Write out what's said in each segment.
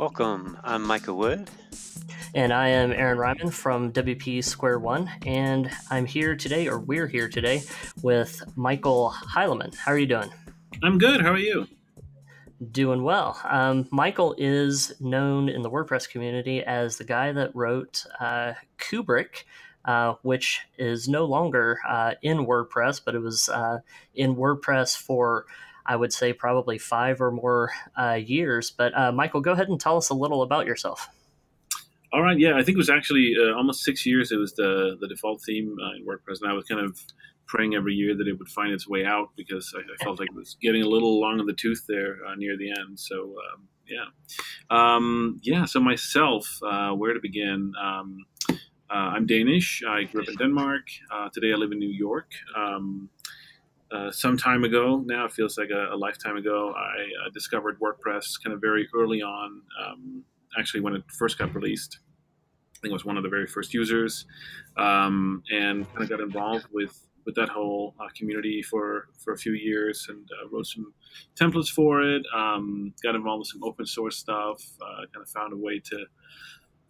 Welcome. I'm Micah Wood. And I am Aaron Reimann from WP Square One. And I'm here today, or we're here today, with Michael Heilemann. How are you doing? I'm good. How are you? Doing well. Um, Michael is known in the WordPress community as the guy that wrote uh, Kubrick, uh, which is no longer uh, in WordPress, but it was uh, in WordPress for I would say probably five or more uh, years. But uh, Michael, go ahead and tell us a little about yourself. All right, yeah, I think it was actually uh, almost six years. It was the the default theme uh, in WordPress, and I was kind of praying every year that it would find its way out because I, I felt like it was getting a little long in the tooth there uh, near the end. So um, yeah, um, yeah. So myself, uh, where to begin? Um, I'm Danish. I grew up in Denmark. today I live in New York. Um, uh, some time ago now, it feels like a, a lifetime ago, I uh, discovered WordPress kind of very early on, um, actually, when it first got released. I think I was one of the very first users um, and kind of got involved with, with that whole uh, community for, for a few years and uh, wrote some templates for it, um, got involved with some open source stuff, uh, kind of found a way to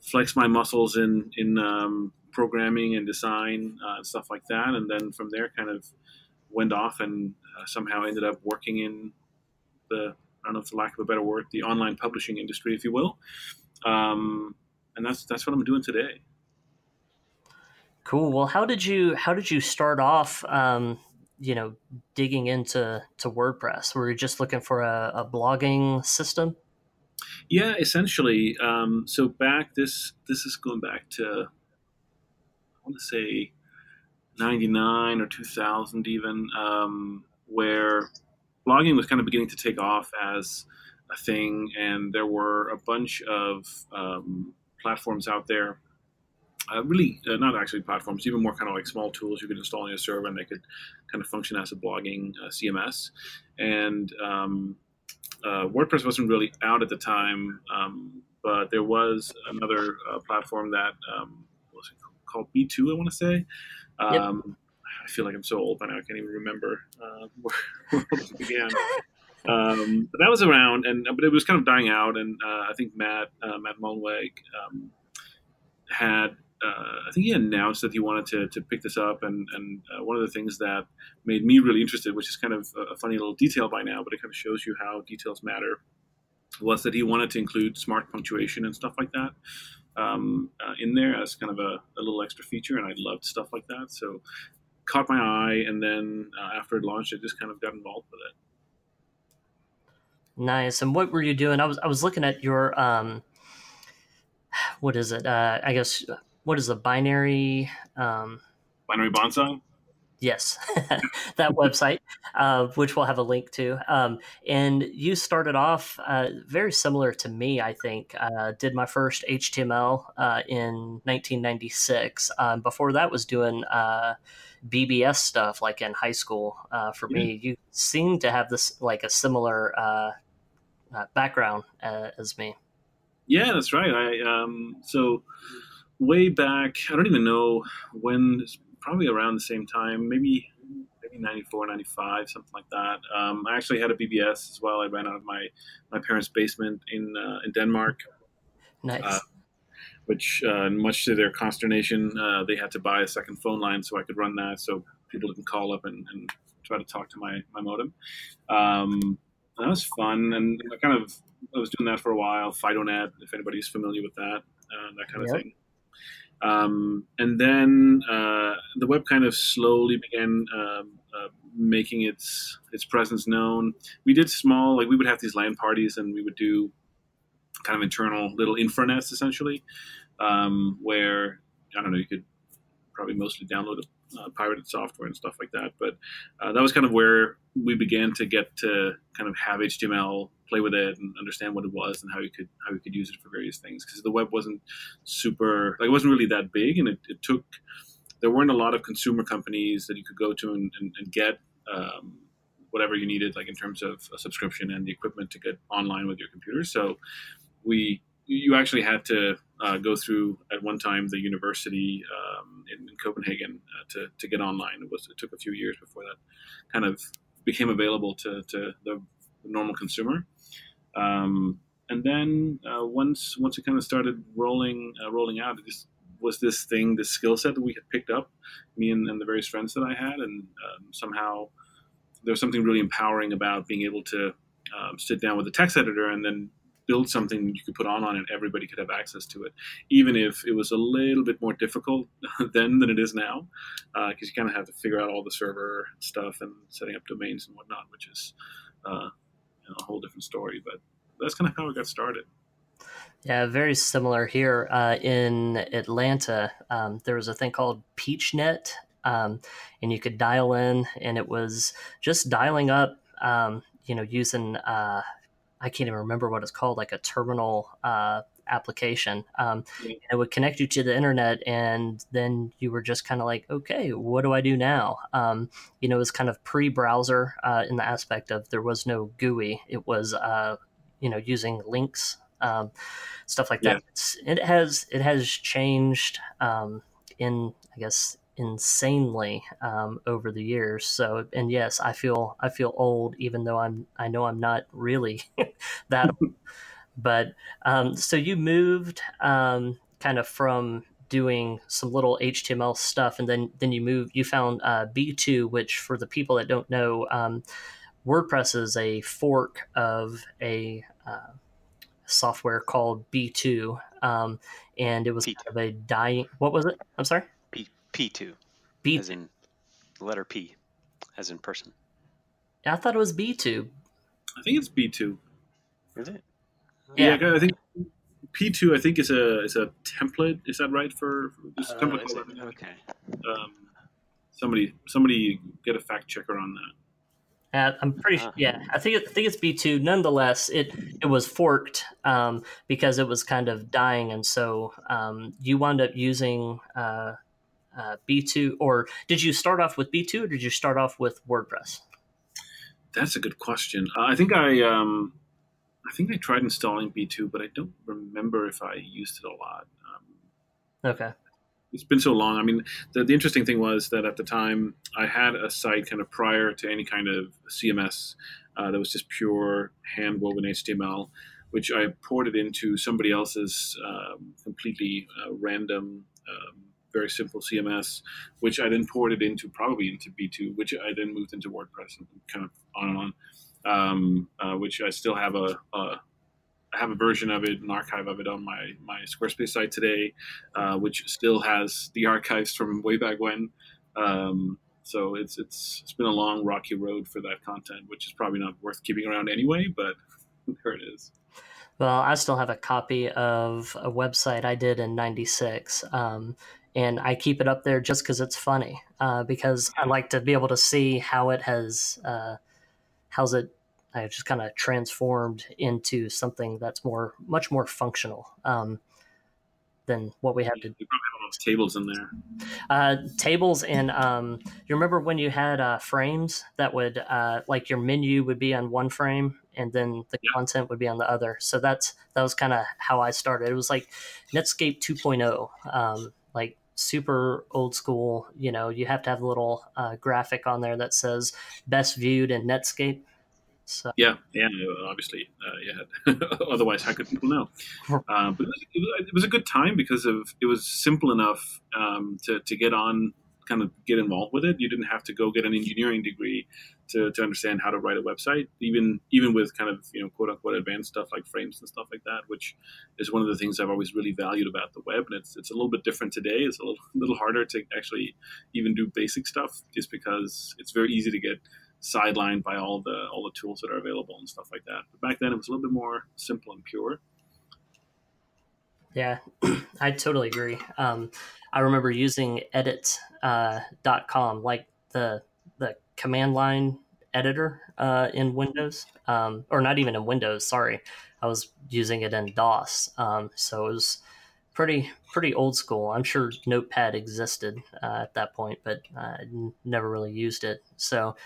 flex my muscles in, in um, programming and design and stuff like that. And then from there, kind of went off and uh, somehow ended up working in the I don't know for lack of a better word the online publishing industry, if you will. Um, and that's that's what I'm doing today. Cool. Well, how did you how did you start off? Um, you know, digging into to WordPress. Were you just looking for a, a blogging system? Yeah, essentially. Um, so back this this is going back to I want to say 99 or 2000 even, um, where blogging was kind of beginning to take off as a thing, and there were a bunch of um, platforms out there. Uh, really, uh, not actually platforms, even more kind of like small tools you could install on your server and they could kind of function as a blogging uh, CMS. And um, uh, WordPress wasn't really out at the time, um, but there was another uh, platform that um, was called B2, I want to say, um, yep. I feel like I'm so old by now I can't even remember uh, where, where it began. Um, but that was around, and but it was kind of dying out. And uh, I think Matt uh, Matt Mullenweg um, had uh, I think he announced that he wanted to, to pick this up. And, and uh, one of the things that made me really interested, which is kind of a funny little detail by now, but it kind of shows you how details matter, was that he wanted to include smart punctuation and stuff like that um, uh, in there as kind of a, a, little extra feature, and I loved stuff like that. So caught my eye, and then uh, after it launched, I just kind of got involved with it. Nice. And what were you doing? I was I was looking at your um, what is it? Uh, I guess what is the binary um, binary bonsai? Yes, that website, uh, which we'll have a link to. Um, and you started off uh, very similar to me, I think. Uh, did my first HTML uh, in 1996. Um, before that, was doing uh, BBS stuff like in high school. Uh, for me, you seem to have this like a similar background as me. Yeah, that's right. I um, so way back. I don't even know when probably around the same time, maybe maybe 94, 95, something like that. Um, I actually had a BBS as well. I ran out of my, my parents' basement in uh, in Denmark. Nice. Uh, which, uh, much to their consternation, uh, they had to buy a second phone line so I could run that, so people didn't call up and, and try to talk to my my modem. Um, that was fun, and I kind of I was doing that for a while. FidoNet, if anybody's familiar with that, uh, that kind of thing. Um, and then uh, the web kind of slowly began um, uh, making its its presence known. We did small, like we would have these LAN parties, and we would do kind of internal little intranets essentially, um, where I don't know, you could probably mostly download uh, pirated software and stuff like that. But uh, that was kind of where we began to get to kind of have HTML play with it and understand what it was and how you could how you could use it for various things because the web wasn't super like it wasn't really that big and it, it, took there weren't a lot of consumer companies that you could go to and, and, and get um, whatever you needed like in terms of a subscription and the equipment to get online with your computer so we you actually had to uh, go through at one time the university um, in, in, Copenhagen uh, to, to get online. It was it took a few years before that kind of became available to, to the normal consumer. Um, and then uh, once once it kind of started rolling uh, rolling out, it just was this thing, this skill set that we had picked up, me and, and the various friends that I had, and um, somehow there was something really empowering about being able to um, sit down with a text editor and then build something you could put on on it. Everybody could have access to it, even if it was a little bit more difficult then than it is now, because uh, you kind of have to figure out all the server stuff and setting up domains and whatnot, which is uh, whole different story. But that's kind of how it got started. Yeah, very similar here uh, in Atlanta. Um, there was a thing called PeachNet, um, and you could dial in, and it was just dialing up, um, you know, using uh, I can't even remember what it's called, like a terminal uh, application. Um, yeah. It would connect you to the internet, and then you were just kind of like, okay, what do I do now? Um, you know, it was kind of pre-browser uh, in the aspect of there was no GUI. It was, uh, you know, using links, um, stuff like that. Yeah. it has it has changed um, in, I guess, insanely um, over the years. So, and yes, I feel I feel old, even though I'm I know I'm not really that. Old. But um, so you moved um, kind of from doing some little HTML stuff, and then then you moved. You found uh, B2, which for the people that don't know, um, WordPress is a fork of a uh, software called B2, um, and it was kind of a dying. What was it? I'm sorry. P P2. B as in letter P, as in person. I thought it was B2. I think it's B2. Is it? Yeah, yeah I think P2. I think is a is a template. Is that right for, for this uh, template? Okay. Um, somebody somebody get a fact checker on that. Uh, I'm pretty sure. Yeah, I think I think it's B2. Nonetheless, it it was forked um, because it was kind of dying, and so um, you wound up using uh, uh, B2, or did you start off with B2, or did you start off with WordPress? That's a good question. Uh, I think I um, I think I tried installing B2, but I don't remember if I used it a lot. Um, okay. It's been so long. I mean, the, the interesting thing was that at the time I had a site kind of prior to any kind of CMS uh, that was just pure hand woven HTML, which I ported into somebody else's um, completely uh, random um, very simple CMS, which I then ported into probably into B2, which I then moved into WordPress and kind of on and on. Um, uh, which I still have a, a I have a version of it, an archive of it on my my Squarespace site today, uh, which still has the archives from way back when. Um, so it's it's it's been a long rocky road for that content, which is probably not worth keeping around anyway. But there it is. Well, I still have a copy of a website I did in '96. Um, and I keep it up there just because it's funny. Uh, because I like to be able to see how it has, uh, how's it, I just kind of transformed into something that's more, much more functional um, than what we had to. Have tables in there. Uh, tables and um, you remember when you had uh, frames that would, uh, like your menu would be on one frame and then the yeah. content would be on the other. So that's that was kind of how I started. It was like Netscape 2.0. Um, super old school. You know, you have to have a little uh, graphic on there that says best viewed in Netscape. So. Yeah, yeah, obviously, uh, yeah. Otherwise, how could people know? Uh, but it was, it was, a good time because of it was simple enough um, to to get on, kind of get involved with it. You didn't have to go get an engineering degree to, to understand how to write a website, even even with kind of you know quote unquote advanced stuff like frames and stuff like that, which is one of the things I've always really valued about the web. And it's it's a little bit different today. It's a little, little harder to actually even do basic stuff, just because it's very easy to get sidelined by all the all the tools that are available and stuff like that. But back then, it was a little bit more simple and pure. Yeah, I totally agree. Um, I remember using edit.com, uh, like the the command line editor uh, in Windows, um, or not even in Windows. Sorry, I was using it in DOS, um, so it was pretty pretty old school. I'm sure Notepad existed uh, at that point, but I never really used it. So,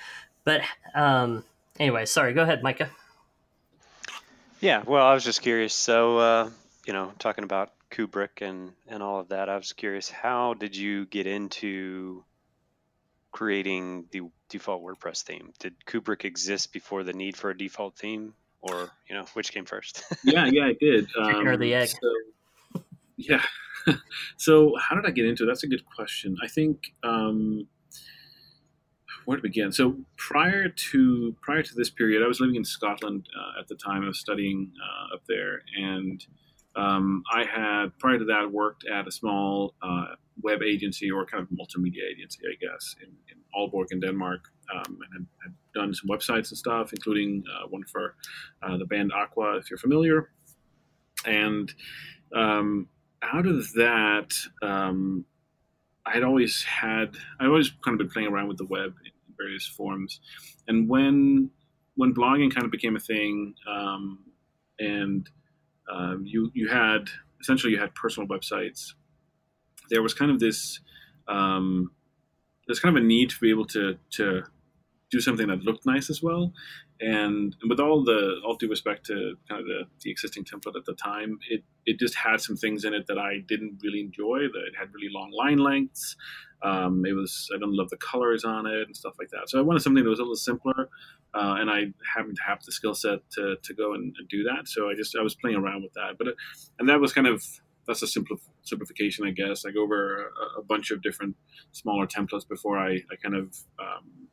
but um, anyway, sorry. Go ahead, Micah. Yeah, well, I was just curious. So, uh, you know, talking about Kubrick and and all of that, I was curious. How did you get into creating the default WordPress theme? Did Kubrick exist before the need for a default theme, or you know, which came first? yeah, yeah, I did. Chicken or the Um, egg? so, yeah. so how did I get into it? That's a good question. I think um, where to begin. So prior to prior to this period, I was living in Scotland uh, at the time. I was studying uh, up there, and um, I had prior to that worked at a small uh, web agency or kind of multimedia agency, I guess, in, in Aalborg in Denmark, um, and had, done some websites and stuff, including uh, one for uh, the band Aqua, if you're familiar. And um, out of that, um, I'd always had, I'd always kind of been playing around with the web in various forms. And when when blogging kind of became a thing, um, and um, you you had essentially you had personal websites, there was kind of this um, there's kind of a need to be able to to do something that looked nice as well. And with all the all due respect to kind of the, the existing template at the time, it it just had some things in it that I didn't really enjoy. That it had really long line lengths. Um, it was I don't love the colors on it and stuff like that. So I wanted something that was a little simpler, uh, and I happened to have the skill set to, to go and, and do that. So I just I was playing around with that. But it, and that was kind of that's a simple simplification, I guess. I go over a, a bunch of different smaller templates before I, I kind of um,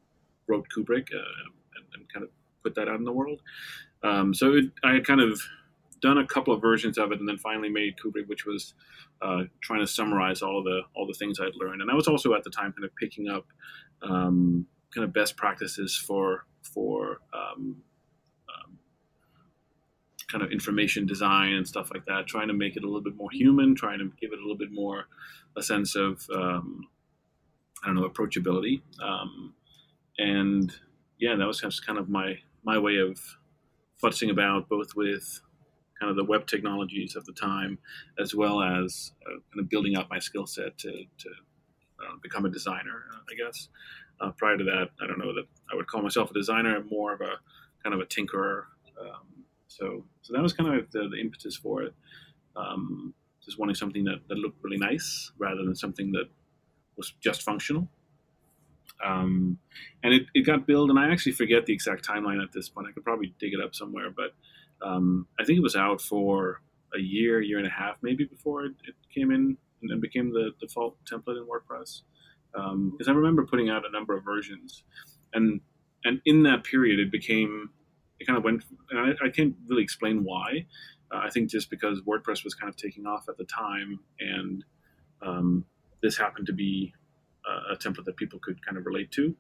wrote Kubrick uh, and, and kind of put that out in the world. Um, so it, I had kind of done a couple of versions of it, and then finally made Kubrick, which was uh, trying to summarize all the all the things I'd learned. And I was also at the time kind of picking up um, kind of best practices for for um, kind of information design and stuff like that, trying to make it a little bit more human, trying to give it a little bit more a sense of um, I don't know approachability. Um, and yeah, that was kind of my my way of futzing about both with kind of the web technologies of the time, as well as uh, kind of building up my skill set to, to uh, become a designer, I guess. Uh, prior to that, I don't know that I would call myself a designer. I'm more of a kind of a tinkerer. Um, so, so that was kind of the, the impetus for it. Um, just wanting something that, that looked really nice rather than something that was just functional. Um, and it, it got built, and I actually forget the exact timeline at this point. I could probably dig it up somewhere, but um, I think it was out for a year, year and a half, maybe before it, it came in and, became the default template in WordPress. Because I remember putting out a number of versions, and and in that period, it became it kind of went. And I, I can't really explain why. Uh, I think just because WordPress was kind of taking off at the time, and um, this happened to be a template that people could kind of relate to.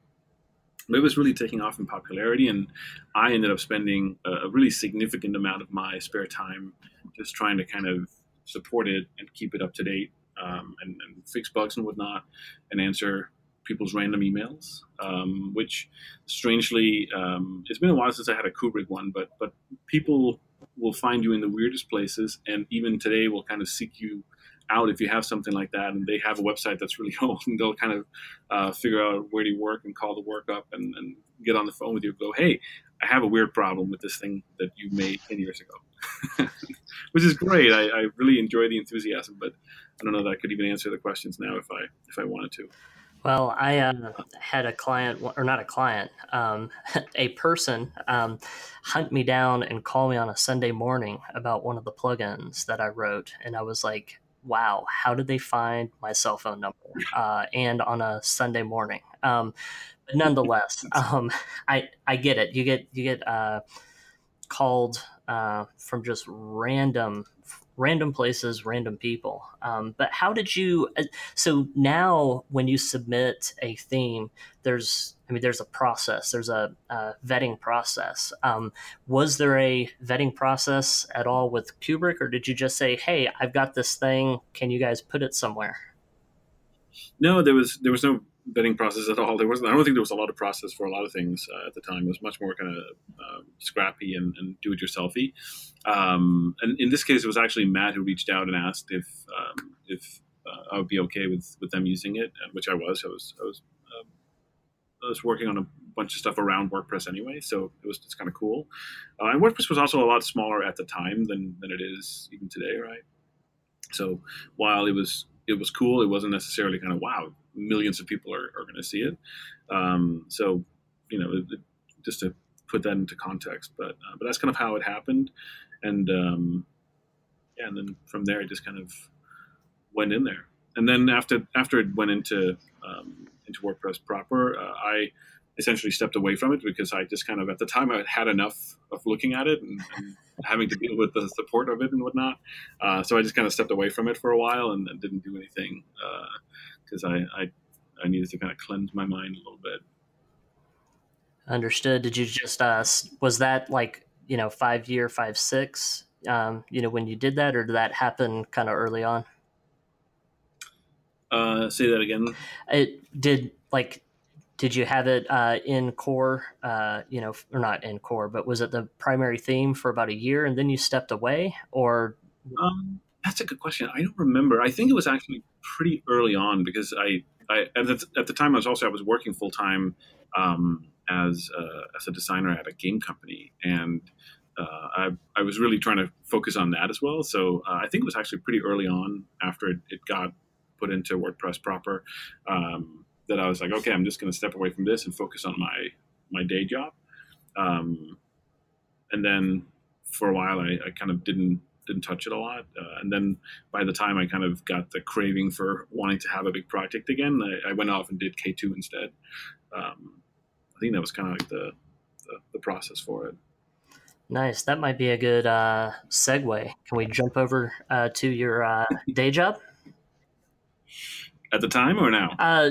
But it was really taking off in popularity, and I ended up spending a really significant amount of my spare time just trying to kind of support it and keep it up to date um, and, and, fix bugs and whatnot, and answer people's random emails. Um, which, strangely, um, it's been a while since I had a Kubrick one, but but people will find you in the weirdest places, and even today will kind of seek you out if you have something like that and they have a website that's really old and they'll kind of uh, figure out where you work and call the work up and, and, get on the phone with you go hey i have a weird problem with this thing that you made 10 years ago which is great I, I, really enjoy the enthusiasm but i don't know that i could even answer the questions now if i if i wanted to well, I uh, had a client, or not a client, um, a person um, hunt me down and call me on a Sunday morning about one of the plugins that I wrote. And I was like, wow, how did they find my cell phone number uh, and on a Sunday morning? Um, but nonetheless, um, I I get it. You get you get uh, called uh, from just random random places, random people. Um, but how did you? uh, So now, when you submit a theme, there's, I mean, there's a process. There's a, a vetting process. Um, was there a vetting process at all with Kubrick, or did you just say, "Hey, I've got this thing. Can you guys put it somewhere?" No, there was there was no vetting process at all. There wasn't. I don't think there was a lot of process for a lot of things uh, at the time. It was much more kind of uh, scrappy and, and do it yourselfy. Um, and in this case, it was actually Matt who reached out and asked if um, if uh, I would be okay with, with them using it, which I was. I was I was um, I was working on a bunch of stuff around WordPress anyway, so it was just kind of cool. Uh, and WordPress was also a lot smaller at the time than than it is even today, right? So while it was it was cool, it wasn't necessarily kind of wow millions of people are, are going to see it. Um, so, you know, it, just to put that into context. But uh, but that's kind of how it happened, and um, yeah, and then from there, I just kind of went in there. And then after after it went into um, into WordPress proper, uh, I essentially stepped away from it because I just kind of at the time I had enough of looking at it and, and having to deal with the support of it and whatnot. Uh, so I just kind of stepped away from it for a while and, and didn't do anything because I, I I needed to kind of cleanse my mind a little bit. Understood. Did you just uh, was that like you know five year five six um, you know when you did that or did that happen kind of early on? Uh, say that again. It did like did you have it uh, in core uh, you know or not in core but was it the primary theme for about a year and then you stepped away or um, that's a good question i don't remember i think it was actually pretty early on because i, I at, the, at the time i was also i was working full-time um, as, a, as a designer at a game company and uh, I, I was really trying to focus on that as well so uh, i think it was actually pretty early on after it, it got put into WordPress proper um, that I was like, okay, I'm just going to step away from this and focus on my my day job. Um, and then for a while, I, I, kind of didn't didn't touch it a lot. Uh, and then by the time I kind of got the craving for wanting to have a big project again, I, I went off and did K2 instead. Um, I think that was kind of like the, the, the process for it. Nice. That might be a good uh, segue. Can we jump over uh, to your uh, day job? At the time or now? Uh,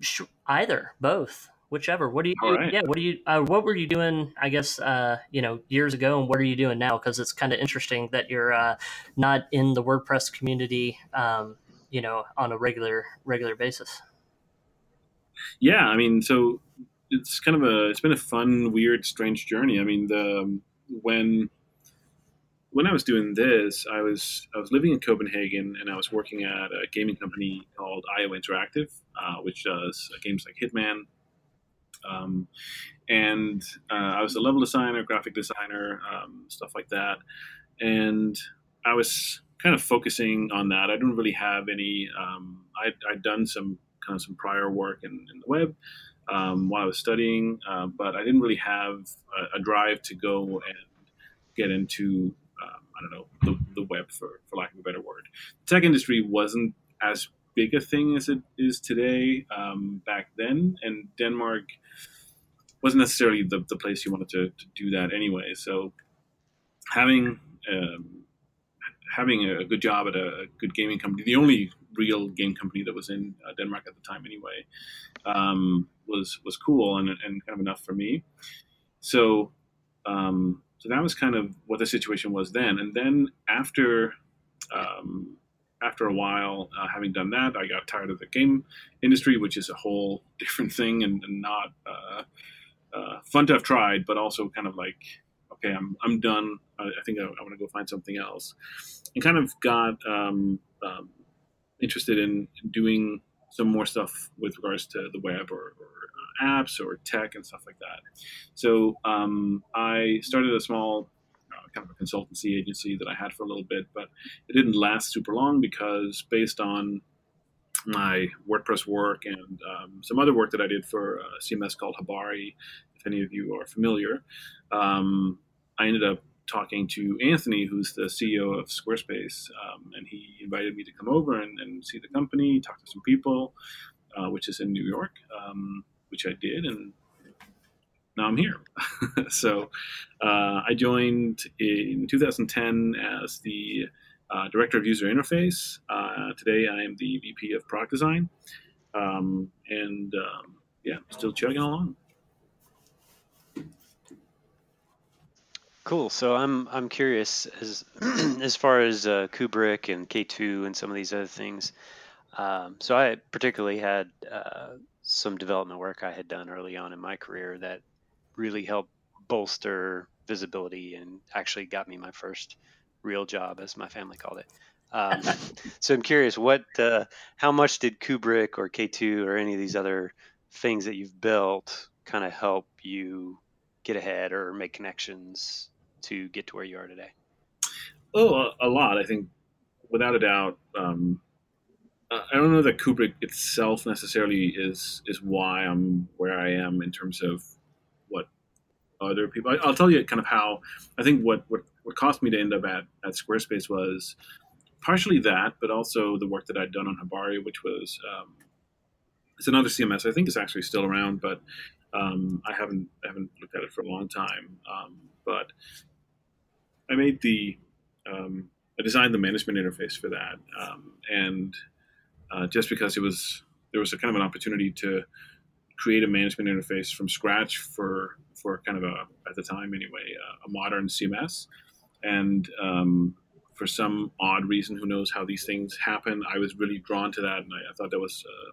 sh- either, both, whichever. What do you? Right. Yeah. What do you? Uh, what were you doing? I guess uh, you know years ago, and what are you doing now? Because it's kind of interesting that you're uh, not in the WordPress community, um, you know, on a regular regular basis. Yeah, I mean, so it's kind of a it's been a fun, weird, strange journey. I mean, the when when I was doing this, I was I was living in Copenhagen and I was working at a gaming company called IO Interactive, uh, which does games like Hitman. Um, and uh, I was a level designer, graphic designer, um, stuff like that. And I was kind of focusing on that. I didn't really have any. Um, I'd, I'd, done some kind of some prior work in, in the web um, while I was studying, uh, but I didn't really have a, a drive to go and get into I don't know the, the web for for lack of a better word. The tech industry wasn't as big a thing as it is today um, back then, and Denmark wasn't necessarily the, the place you wanted to, to do that anyway. So having um, having a good job at a, good gaming company, the only real game company that was in uh, Denmark at the time anyway, um, was was cool and, and kind of enough for me. So um, so that was kind of what the situation was then. And then after um, after a while, uh, having done that, I got tired of the game industry, which is a whole different thing and, and not uh, uh, fun to have tried, but also kind of like, okay, I'm, I'm done. I, I think I, I want to go find something else. And kind of got um, um, interested in doing some more stuff with regards to the web or, or apps or tech and stuff like that. So um, I started a small uh, kind of a consultancy agency that I had for a little bit, but it didn't last super long because based on my WordPress work and um, some other work that I did for a CMS called Habari, if any of you are familiar, um, I ended up talking to Anthony, who's the CEO of Squarespace, um, and he invited me to come over and, and, see the company, talk to some people, uh, which is in New York. Um, which I did, and now I'm here. so uh, I joined in 2010 as the uh, director of user interface. Uh, today I am the VP of product design, um, and um, yeah, still chugging along. Cool. So I'm I'm curious as as far as uh, Kubrick and K2 and some of these other things. Um, so I particularly had uh, some development work I had done early on in my career that really helped bolster visibility and actually got me my first real job, as my family called it. Um, so I'm curious, what, uh, how much did Kubrick or K2 or any of these other things that you've built kind of help you get ahead or make connections to get to where you are today? Oh, a, a lot. I think, without a doubt, um, I don't know that Kubrick itself necessarily is is why I'm where I am in terms of other people. I, will tell you kind of how I think what, what what caused me to end up at at Squarespace was partially that, but also the work that I'd done on Habari, which was um, it's another CMS. I think it's actually still around, but um, I haven't I haven't looked at it for a long time. Um, but I made the um, I designed the management interface for that, um, and uh, just because it was there was a kind of an opportunity to create a management interface from scratch for for kind of a at the time anyway a, a modern CMS, and um, for some odd reason, who knows how these things happen, I was really drawn to that, and I, I thought that was uh,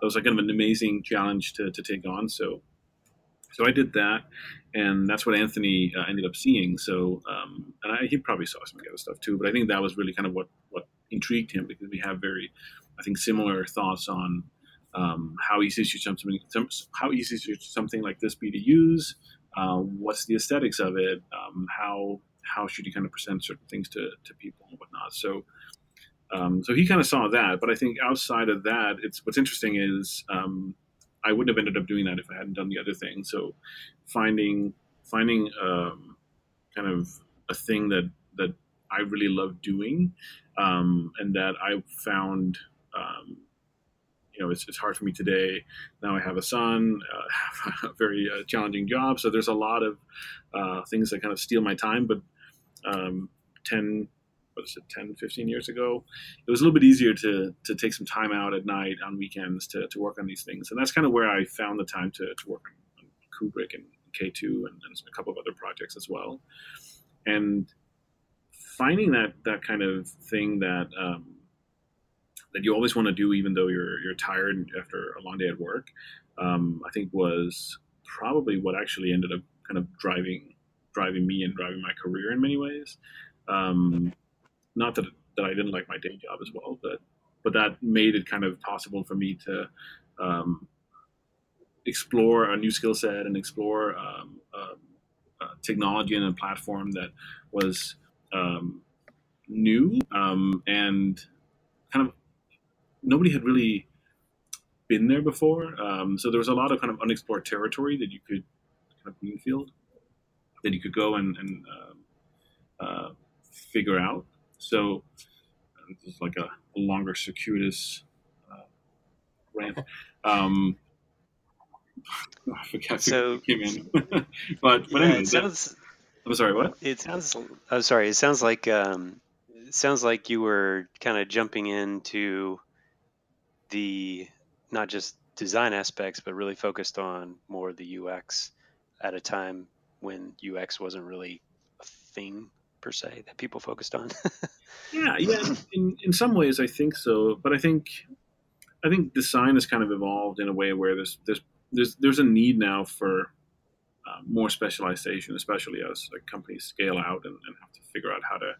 that was like kind of an amazing challenge to, to take on. So so I did that, and that's what Anthony uh, ended up seeing. So, um, and I, he probably saw some other stuff too, but I think that was really kind of what what intrigued him because we have very, I think, similar thoughts on um, how easy should something how easy should something like this be to use. Uh, what's the aesthetics of it? Um, how how should you kind of present certain things to, to people and whatnot? So, um, so he kind of saw that. But I think outside of that, it's what's interesting is um, I wouldn't have ended up doing that if I hadn't done the other thing. So finding finding um, kind of a thing that that I really love doing and that I found you know it's, it's hard for me today. Now i have a son uh, a very uh, challenging job. So there's a lot of uh, things that kind of steal my time but um, 10 what is it 10 15 years ago it was a little bit easier to to take some time out at night on weekends to, to work on these things. And that's kind of where i found the time to, to work on, on kubrick and k2 and, and, a couple of other projects as well. And finding that that kind of thing that um, that you always want to do even though you're you're tired after a long day at work um, i think was probably what actually ended up kind of driving driving me and driving my career in many ways. Um, not that that I didn't like my day job as well, but but that made it kind of possible for me to um, explore a new skill set and explore um, uh, technology and a platform that was um, new um, and kind of nobody had really been there before. Um, so there was a lot of kind of unexplored territory that you could kind of greenfield that you could go and, and uh, uh, figure out. So uh, this is like a, a longer, circuitous uh, rant. Um, I forgot so, came in, but but yeah, anyway, sounds, that, I'm sorry. What? It sounds. I'm sorry. It sounds like um, it sounds like you were kind of jumping into the not just design aspects, but really focused on more the UX at a time when UX wasn't really a thing per se that people focused on. yeah, yeah. In in some ways, I think so. But I think I think design has kind of evolved in a way where there's there's there's there's a need now for uh, more specialization, especially as like, companies scale out and, and have to figure out how to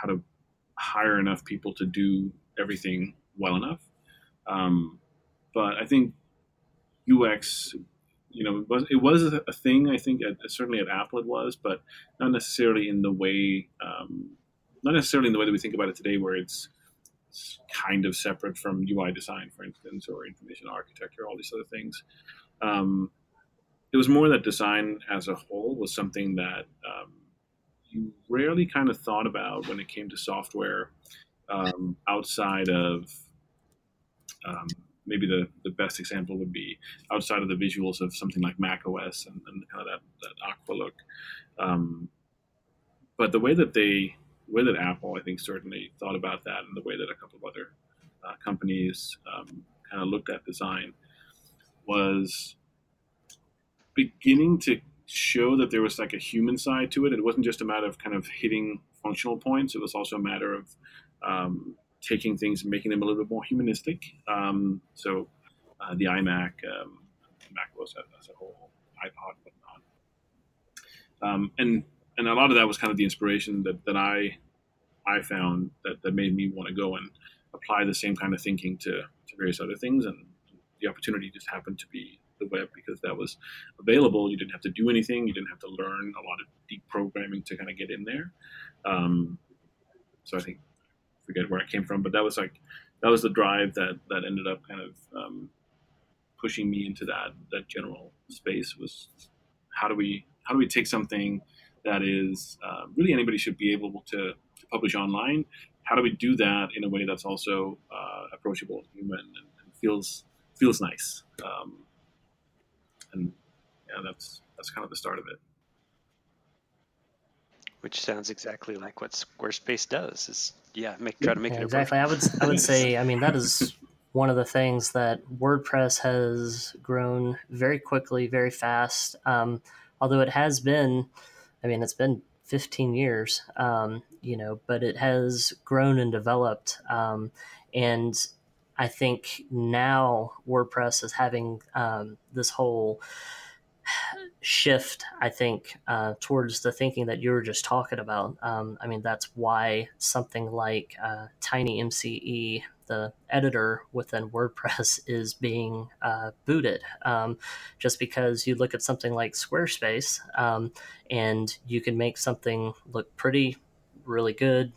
how to hire enough people to do everything well enough. Um, but I think UX you know, it was, it was a thing. I think at, certainly at Apple it was, but not necessarily in the way, um, not necessarily in the way that we think about it today, where it's, it's kind of separate from UI design, for instance, or information architecture, all these other things. Um, it was more that design as a whole was something that um, you rarely kind of thought about when it came to software um, outside of um, maybe the, the best example would be outside of the visuals of something like Mac OS and, and kind of that, that aqua look. Um, but the way that they, the way that Apple, I think, certainly thought about that, and the way that a couple of other uh, companies um, kind of looked at design was beginning to show that there was like a human side to it. It wasn't just a matter of kind of hitting functional points. It was also a matter of um, taking things and making them a little bit more humanistic. Um, so uh, the iMac, um, Mac OS as a whole, iPod, whatnot, um, and and a lot of that was kind of the inspiration that, that I I found that, that made me want to go and apply the same kind of thinking to, to various other things, and the opportunity just happened to be the web because that was available. You didn't have to do anything. You didn't have to learn a lot of deep programming to kind of get in there. Um, so I think forget where it came from, but that was like that was the drive that that ended up kind of um, pushing me into that that general space was how do we how do we take something that is uh, really anybody should be able to, to, publish online? How do we do that in a way that's also uh, approachable human and, and, feels feels nice? Um, and yeah, that's that's kind of the start of it. Which sounds exactly like what Squarespace does. Is yeah, make try to make yeah, it exactly. I would I would say I mean that is one of the things that WordPress has grown very quickly, very fast. Um, although it has been, I mean, it's been 15 years, um, you know, but it has grown and developed. Um, and I think now WordPress is having um, this whole shift, I think, uh, towards the thinking that you were just talking about. Um, I mean, that's why something like uh, TinyMCE, the editor within WordPress, is being uh, booted. Um, just because you look at something like Squarespace um, and you can make something look pretty, really good,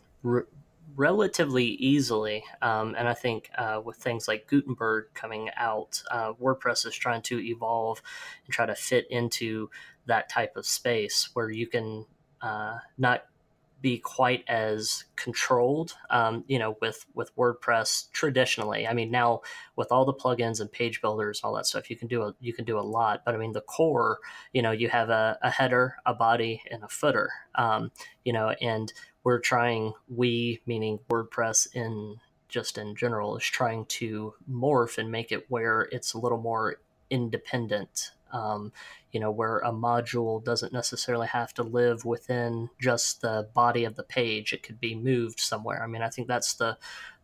relatively easily. Um, and I think uh, with things like Gutenberg coming out, uh, WordPress is trying to evolve and try to fit into that type of space where you can uh, not be quite as controlled, um, you know, with with WordPress traditionally. I mean, now with all the plugins and page builders, all that stuff, you can do a you can do a lot. But I mean, the core, you know, you have a, a header, a body, and a footer, um, you know, and we're trying, we meaning WordPress in just in general, is trying to morph and make it where it's a little more independent. Um, you know, where a module doesn't necessarily have to live within just the body of the page; it could be moved somewhere. I mean, I think that's the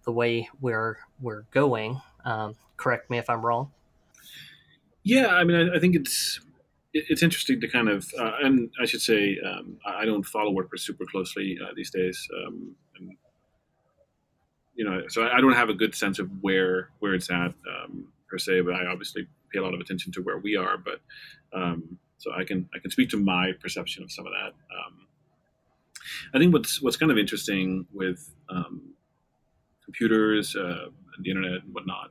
the way we're we're going. Um, correct me if I'm wrong. Yeah, I mean, I, I think it's it's interesting to kind of, uh, and I should say, um, I don't follow WordPress super closely uh, these days, um, and you know, so I don't have a good sense of where where it's at um, per se. But I obviously pay a lot of attention to where we are. But um, so I can I can speak to my perception of some of that. Um, I think what's what's kind of interesting with um, computers, uh, the internet, and whatnot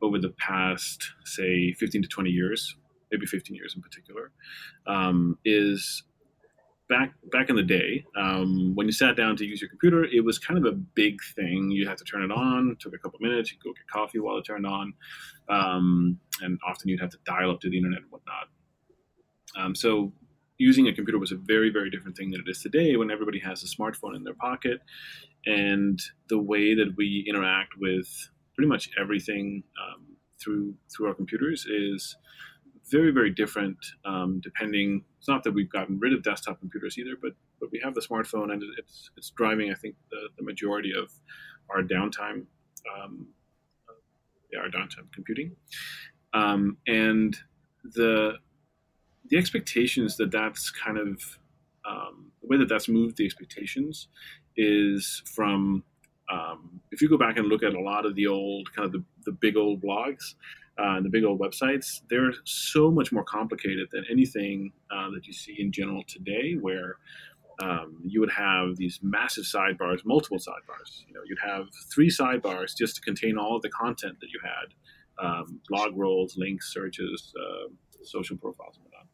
over the past, say, 15 to 20 years, maybe 15 years in particular, um, is back back in the day um, when you sat down to use your computer, it was kind of a big thing. You had to turn it on. It took a couple minutes. You go get coffee while it turned on, um, and often you'd have to dial up to the internet and whatnot. Um, so using a computer was a very very different thing than it is today when everybody has a smartphone in their pocket and the way that we interact with pretty much everything um, through through our computers is very very different um, depending it's not that we've gotten rid of desktop computers either but but we have the smartphone and it's it's driving i think the, the majority of our downtime um, yeah, our downtime computing. Um, and the the expectations that that's kind of um, the way that that's moved the expectations is from um, if you go back and look at a lot of the old kind of the, the big old blogs uh, the big old websites, they're so much more complicated than anything uh, that you see in general today, where um, you would have these massive sidebars, multiple sidebars. You know, you'd have three sidebars just to contain all of the content that you had, um, blog rolls, links, searches, uh, social profiles, and whatnot.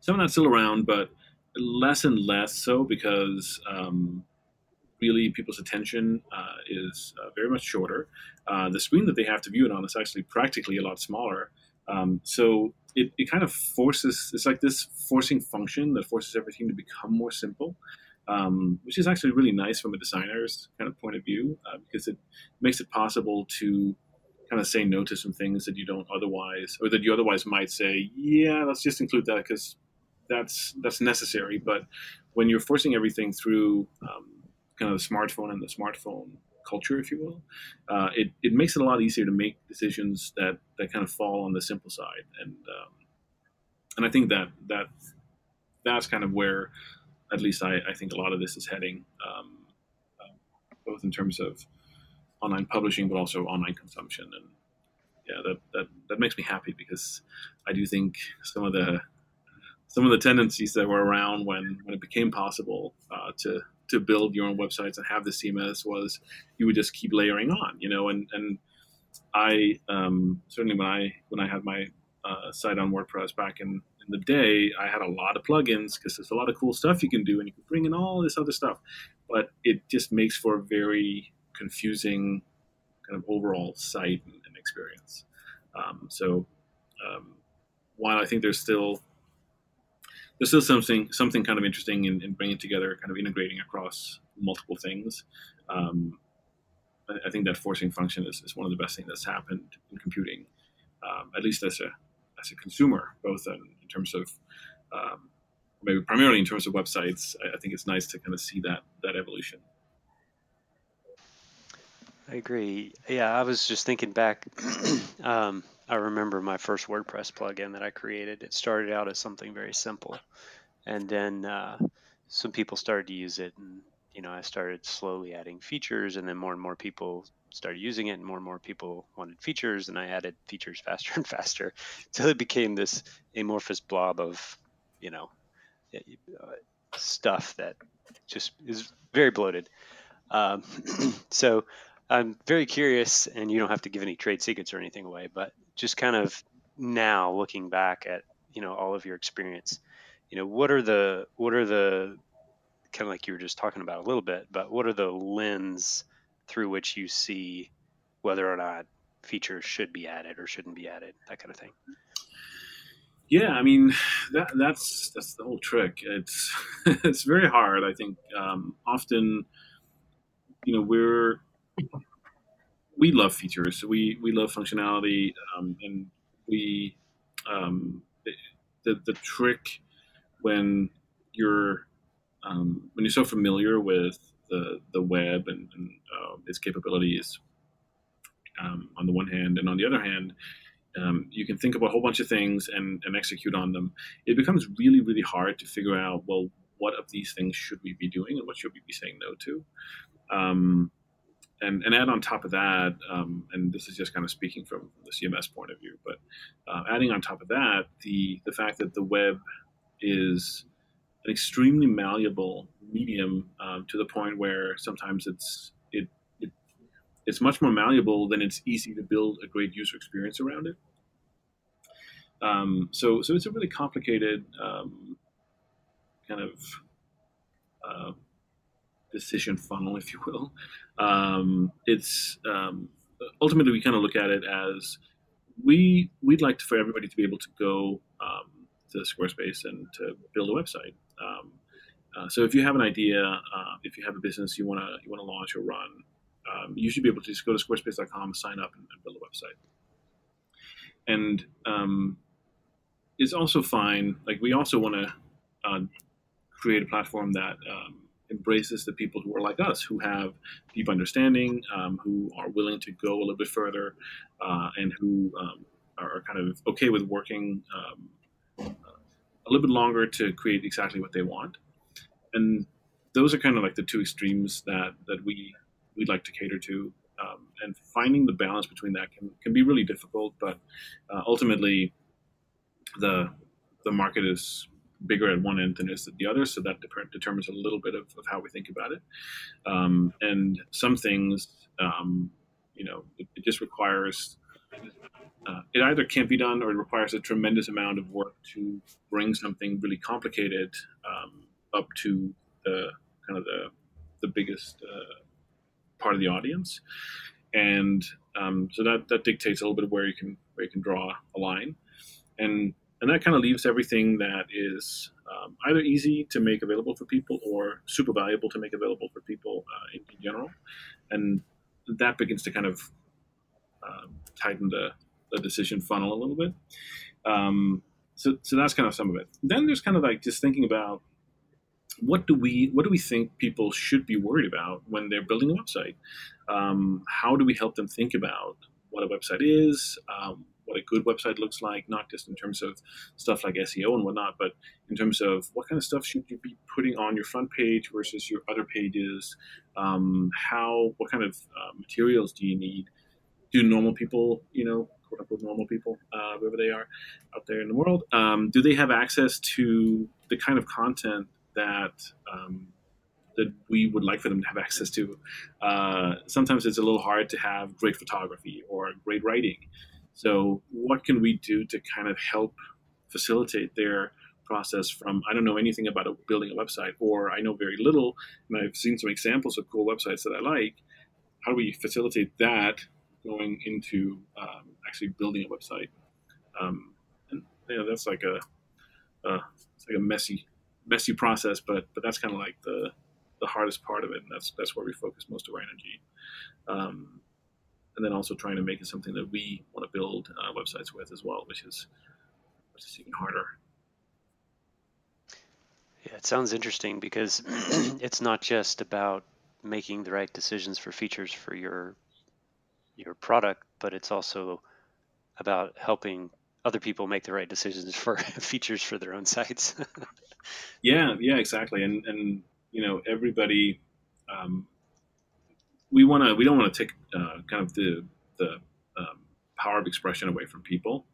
Some of that's still around, but less and less so because um, really people's attention uh, is uh, very much shorter. Uh, the screen that they have to view it on is actually practically a lot smaller. Um, so it, it kind of forces, it's like this forcing function that forces everything to become more simple. Um, which is actually really nice from a designer's kind of point of view uh, because it makes it possible to kind of say no to some things that you don't otherwise, or that you otherwise might say, yeah, let's just include that because that's that's necessary. But when you're forcing everything through um, kind of the smartphone and the smartphone culture, if you will, uh, it, it makes it a lot easier to make decisions that, that kind of fall on the simple side. And um, and I think that that that's kind of where, at least I, I think a lot of this is heading, um, uh, both in terms of online publishing, but also online consumption. And yeah, that, that that makes me happy because I do think some of the some of the tendencies that were around when when it became possible uh, to to build your own websites and have the CMS was you would just keep layering on, you know, and and I um, certainly when I when I had my uh, site on WordPress back in, in the day, I had a lot of plugins because there's a lot of cool stuff you can do, and you can bring in all this other stuff. But it just makes for a very confusing kind of overall site and, and experience. Um, so um, while I think there's still there's still something something kind of interesting in, in bringing together, kind of integrating across multiple things. Um, I, I, think that forcing function is, is one of the best things that's happened in computing, um, at least as a as a consumer, both in, in terms of um, maybe primarily in terms of websites. I, I think it's nice to kind of see that that evolution. I agree. Yeah, I was just thinking back. um, I remember my first WordPress plugin that I created. It started out as something very simple, and then uh, some people started to use it, and you know, I started slowly adding features, and then more and more people started using it, and more and more people wanted features, and I added features faster and faster, until it became this amorphous blob of, you know, uh, stuff that just is very bloated. Um, so I'm very curious, and you don't have to give any trade secrets or anything away, but just kind of now looking back at you know all of your experience, you know what are the what are the kind of like you were just talking about a little bit, but what are the lens through which you see whether or not features should be added or shouldn't be added, that kind of thing? Yeah, I mean that that's that's the whole trick. It's it's very hard. I think um, often, you know, we're we love features. We we love functionality, um, and we um, the the trick when you're um, when you're so familiar with the the web and, and uh, its capabilities um, on the one hand, and on the other hand, um, you can think about a whole bunch of things and, and execute on them. It becomes really really hard to figure out well what of these things should we be doing and what should we be saying no to. Um, and, and add on top of that, um, and this is just kind of speaking from the CMS point of view, but uh, adding on top of that, the the fact that the web is an extremely malleable medium um, to the point where sometimes it's it, it it's much more malleable than it's easy to build a great user experience around it. Um, so so it's a really complicated um, kind of uh, decision funnel, if you will. Um, it's um, ultimately we kind of look at it as we we'd like for everybody to be able to go um, to Squarespace and to build a website. Um, uh, so if you have an idea, uh, if you have a business you want to you want to launch or run, um, you should be able to just go to squarespace.com, sign up, and, and build a website. And it's also fine. Like we also want to uh, create a platform that um, embraces the people who are like us, who have deep understanding, um, who are willing to go a little bit further, uh, and who um, are kind of okay with working um, a little bit longer to create exactly what they want. And those are kind of like the two extremes that that we we'd like to cater to. Um, and finding the balance between that can, can be really difficult, but uh, ultimately, the the market is bigger at one end than is at the other, so that determines a little bit of, of how we think about it. Um, and some things, um, you know, it, it just requires uh, it either can't be done or it requires a tremendous amount of work to bring something really complicated um, up to the kind of the the biggest uh, part of the audience, and um, so that that dictates a little bit of where you can where you can draw a line, and and that kind of leaves everything that is um, either easy to make available for people or super valuable to make available for people uh, in, in, general, and that begins to kind of um, tighten the, the decision funnel a little bit. Um, so, so that's kind of some of it. Then there's kind of like just thinking about what do we what do we think people should be worried about when they're building a website? Um, how do we help them think about what a website is? What a good website looks like, not just in terms of stuff like SEO and whatnot, but in terms of what kind of stuff should you be putting on your front page versus your other pages. Um, how, what kind of uh, materials do you need? Do normal people, you know, quote unquote normal people, uh, wherever they are out there in the world, um, do they have access to the kind of content that um, that we would like for them to have access to. Uh, sometimes it's a little hard to have great photography or great writing. So, what can we do to kind of help facilitate their process from I don't know anything about a, building a website or I know very little and I've seen some examples of cool websites that I like. How do we facilitate that going into um, actually building a website? Um, and know, that's like a, uh, it's like a messy, messy process, but but that's kind of like the the hardest part of it, and that's that's where we focus most of our energy. Um, and then also trying to make it something that we want to build uh, websites with as well, which is which is even harder. Yeah, it sounds interesting because it's not just about making the right decisions for features for your your product, but it's also about helping other people make the right decisions for features for their own sites. yeah, yeah, exactly. And and you know everybody, um, we want to we don't want to take uh, kind of the the um, power of expression away from people.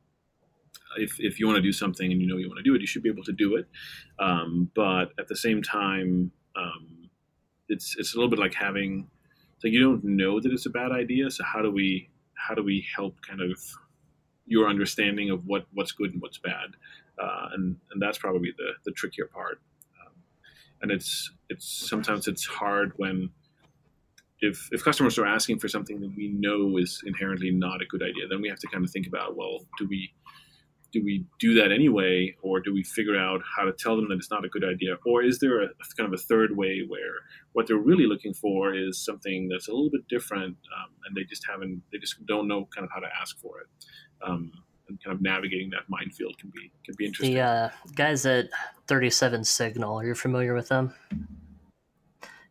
If, if you want to do something and you know you want to do it, you should be able to do it. Um, but at the same time, um, it's it's a little bit like having like you don't know that it's a bad idea. So how do we how do we help kind of your understanding of what what's good and what's bad? Uh, and and that's probably the the trickier part. Um, and it's it's sometimes it's hard when if if customers are asking for something that we know is inherently not a good idea, then we have to kind of think about well, do we do we do that anyway, or do we figure out how to tell them that it's not a good idea, or is there a, kind of a third way where what they're really looking for is something that's a little bit different, um, and they just haven't, they just don't know kind of how to ask for it, um, and kind of navigating that minefield can be can be interesting. The uh, guys at Thirty Seven Signal, are you familiar with them?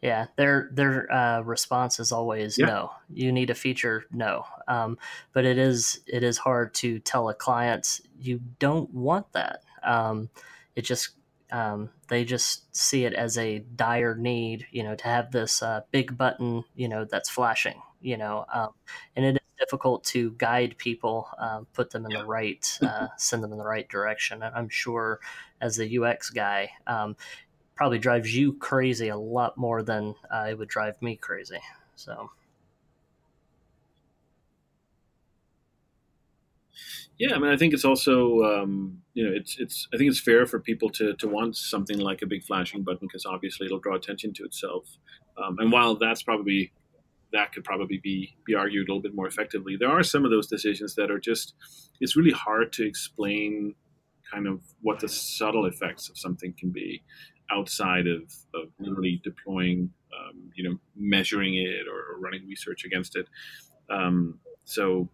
Yeah, their their uh, response is always yeah. no. You need a feature, no. Um, but it is it is hard to tell a client you don't want that. Um, it just um, they just see it as a dire need, you know, to have this uh, big button, you know, that's flashing, you know, um, and it is difficult to guide people, uh, put them in the right, uh, send them in the right direction. And I'm sure, as the UX guy, um, probably drives you crazy a lot more than uh, it would drive me crazy. So. Yeah, I mean, I think it's also, um, you know, it's it's. I think it's fair for people to to want something like a big flashing button because obviously it'll draw attention to itself. Um, and while that's probably that could probably be be argued a little bit more effectively, there are some of those decisions that are just. It's really hard to explain kind of what the subtle effects of something can be outside of, of literally deploying, um, you know, measuring it or, running research against it. Um, so,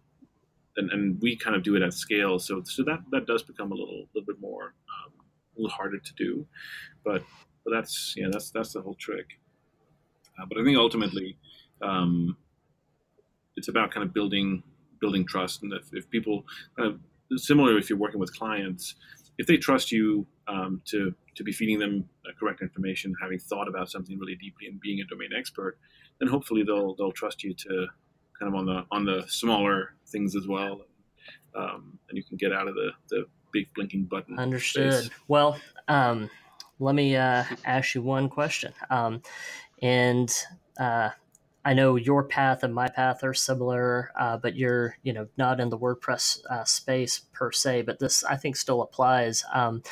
and, and we kind of do it at scale. So, so that, that does become a little, little bit more, um, a little harder to do, but, but that's, yeah, that's, that's the whole trick. Uh, but I think ultimately, um, it's about kind of building, building trust. And if, if people kind of similar, if you're working with clients, if they trust you um, to to be feeding them uh, correct information, having thought about something really deeply, and being a domain expert, then hopefully they'll they'll trust you to kind of on the on the smaller things as well, um, and you can get out of the the big blinking button. Understood. Space. Well, um, let me uh, ask you one question, um, and uh, I know your path and my path are similar, uh, but you're you know not in the WordPress uh, space per se. But this I think still applies. Um,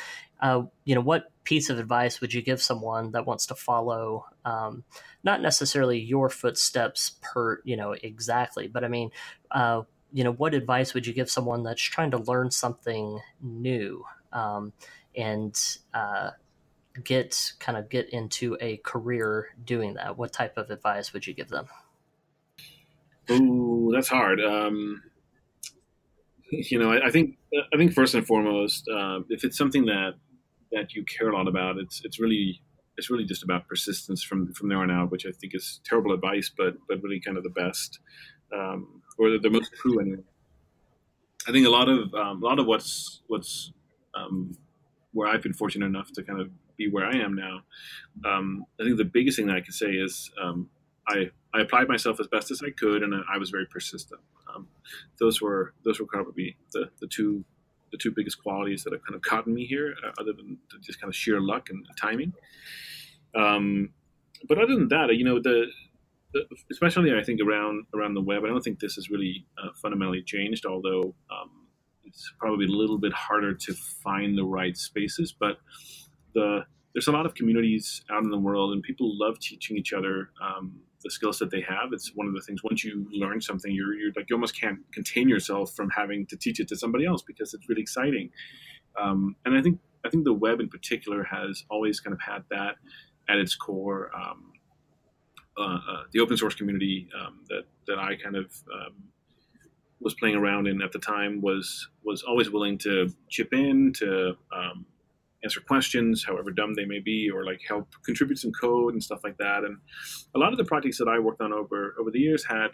uh, you know, what piece of advice would you give someone that wants to follow, um, not necessarily your footsteps per you know exactly, but I mean, uh, you know, what advice would you give someone that's trying to learn something new um, and uh, get kind of get into a career doing that, what type of advice would you give them? Oh, that's hard. Um, you know, I, I, think I think first and foremost, uh, if it's something that that you care a lot about, it's it's really it's really just about persistence from from there on out, which I think is terrible advice, but but really kind of the best um, or the, the, most true anyway. I think a lot of um, a lot of what's what's um, where I've been fortunate enough to kind of be where I am now, um, I think the biggest thing that I can say is um, I I applied myself as best as I could, and I was very persistent. Um, those were those were probably the the two the two biggest qualities that have kind of gotten me here, uh, other than just kind of sheer luck and timing. Um, but other than that, you know, the, especially I think around around the web, I don't think this has really uh, fundamentally changed. Although um, it's probably a little bit harder to find the right spaces, but the there's a lot of communities out in the world, and people love teaching each other um, the skills that they have. It's one of the things. Once you learn something, you're, you're like you almost can't contain yourself from having to teach it to somebody else because it's really exciting. Um, and I think I think the web in particular has always kind of had that at its core. Um, uh, uh, the open source community um, that that I kind of um, was playing around in at the time was was always willing to chip in to um, answer questions, however dumb they may be, or like help contribute some code and stuff like that. And a lot of the projects that I worked on over over the years had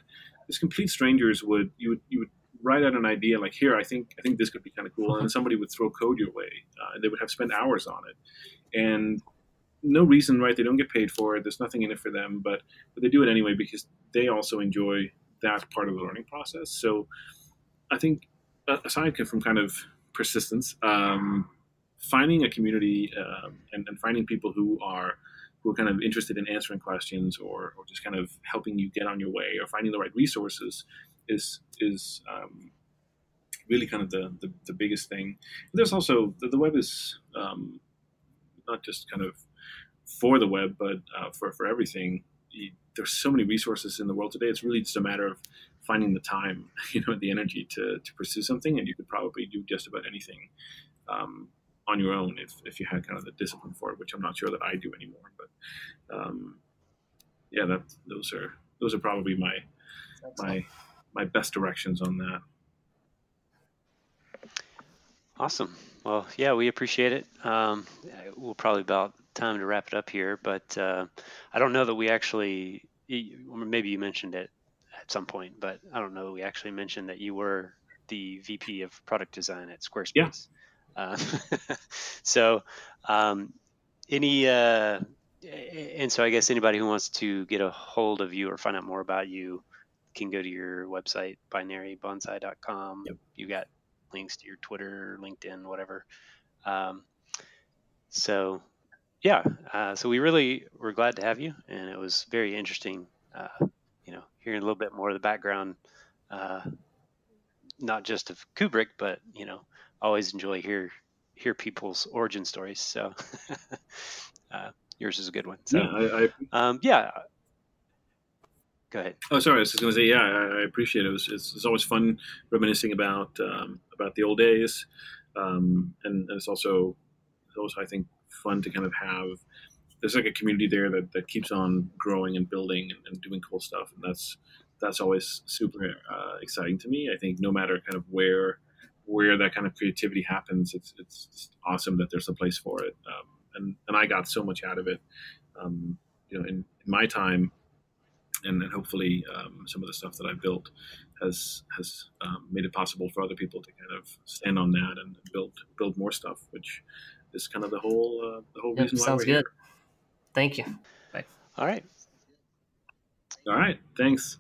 just complete strangers would you would you would write out an idea like here I think I think this could be kind of cool, and somebody would throw code your way, uh, and they would have spent hours on it, and no reason right they don't get paid for it. There's nothing in it for them, but but they do it anyway because they also enjoy that part of the learning process. So I think aside from kind of persistence. Um, finding a community um, and, and, finding people who are who are kind of interested in answering questions or, or just kind of helping you get on your way or finding the right resources is is um, really kind of the, the, the biggest thing. There's also the, the web is um, not just kind of for the web, but uh, for for everything. You, there's so many resources in the world today. It's really just a matter of finding the time, you know, the energy to, to pursue something, and you could probably do just about anything. Um, on your own if, if you had kind of the discipline for it, which I'm not sure that I do anymore. But um, yeah, that those are those are probably my my my best directions on that. Awesome. Well, yeah, we appreciate it. Um, we'll probably about time to wrap it up here, but uh, I don't know that we actually, maybe you mentioned it at some point, but I don't know we actually mentioned that you were the VP of product design at Squarespace. Yeah. Uh, so, um, any, uh, and so I guess anybody who wants to get a hold of you or find out more about you can go to your website, binarybonsai.com. Yep. You got links to your Twitter, LinkedIn, whatever. Um, so, yeah, uh, so we really were glad to have you, and it was very interesting, uh, you know, hearing a little bit more of the background, uh, not just of Kubrick, but you know, always enjoy hear hear people's origin stories. So uh, yours is a good one. So yeah, I, I um, yeah. Go ahead. Oh, sorry. I was just going to say, yeah, I, I appreciate it. it was, it's, it's, always fun reminiscing about um, about the old days, um, and, and, it's also it's also I think fun to kind of have. There's like a community there that, that keeps on growing and building and, and doing cool stuff, and that's that's always super uh, exciting to me. I think no matter kind of where where that kind of creativity happens, it's it's awesome that there's a place for it. Um, and and I got so much out of it, um, you know, in, in, my time, and, and hopefully um, some of the stuff that I built has has um, made it possible for other people to kind of stand on that and build build more stuff, which is kind of the whole uh, the whole yep, reason why sounds we're good. Here. Thank you. Bye. All right. All right. Thanks.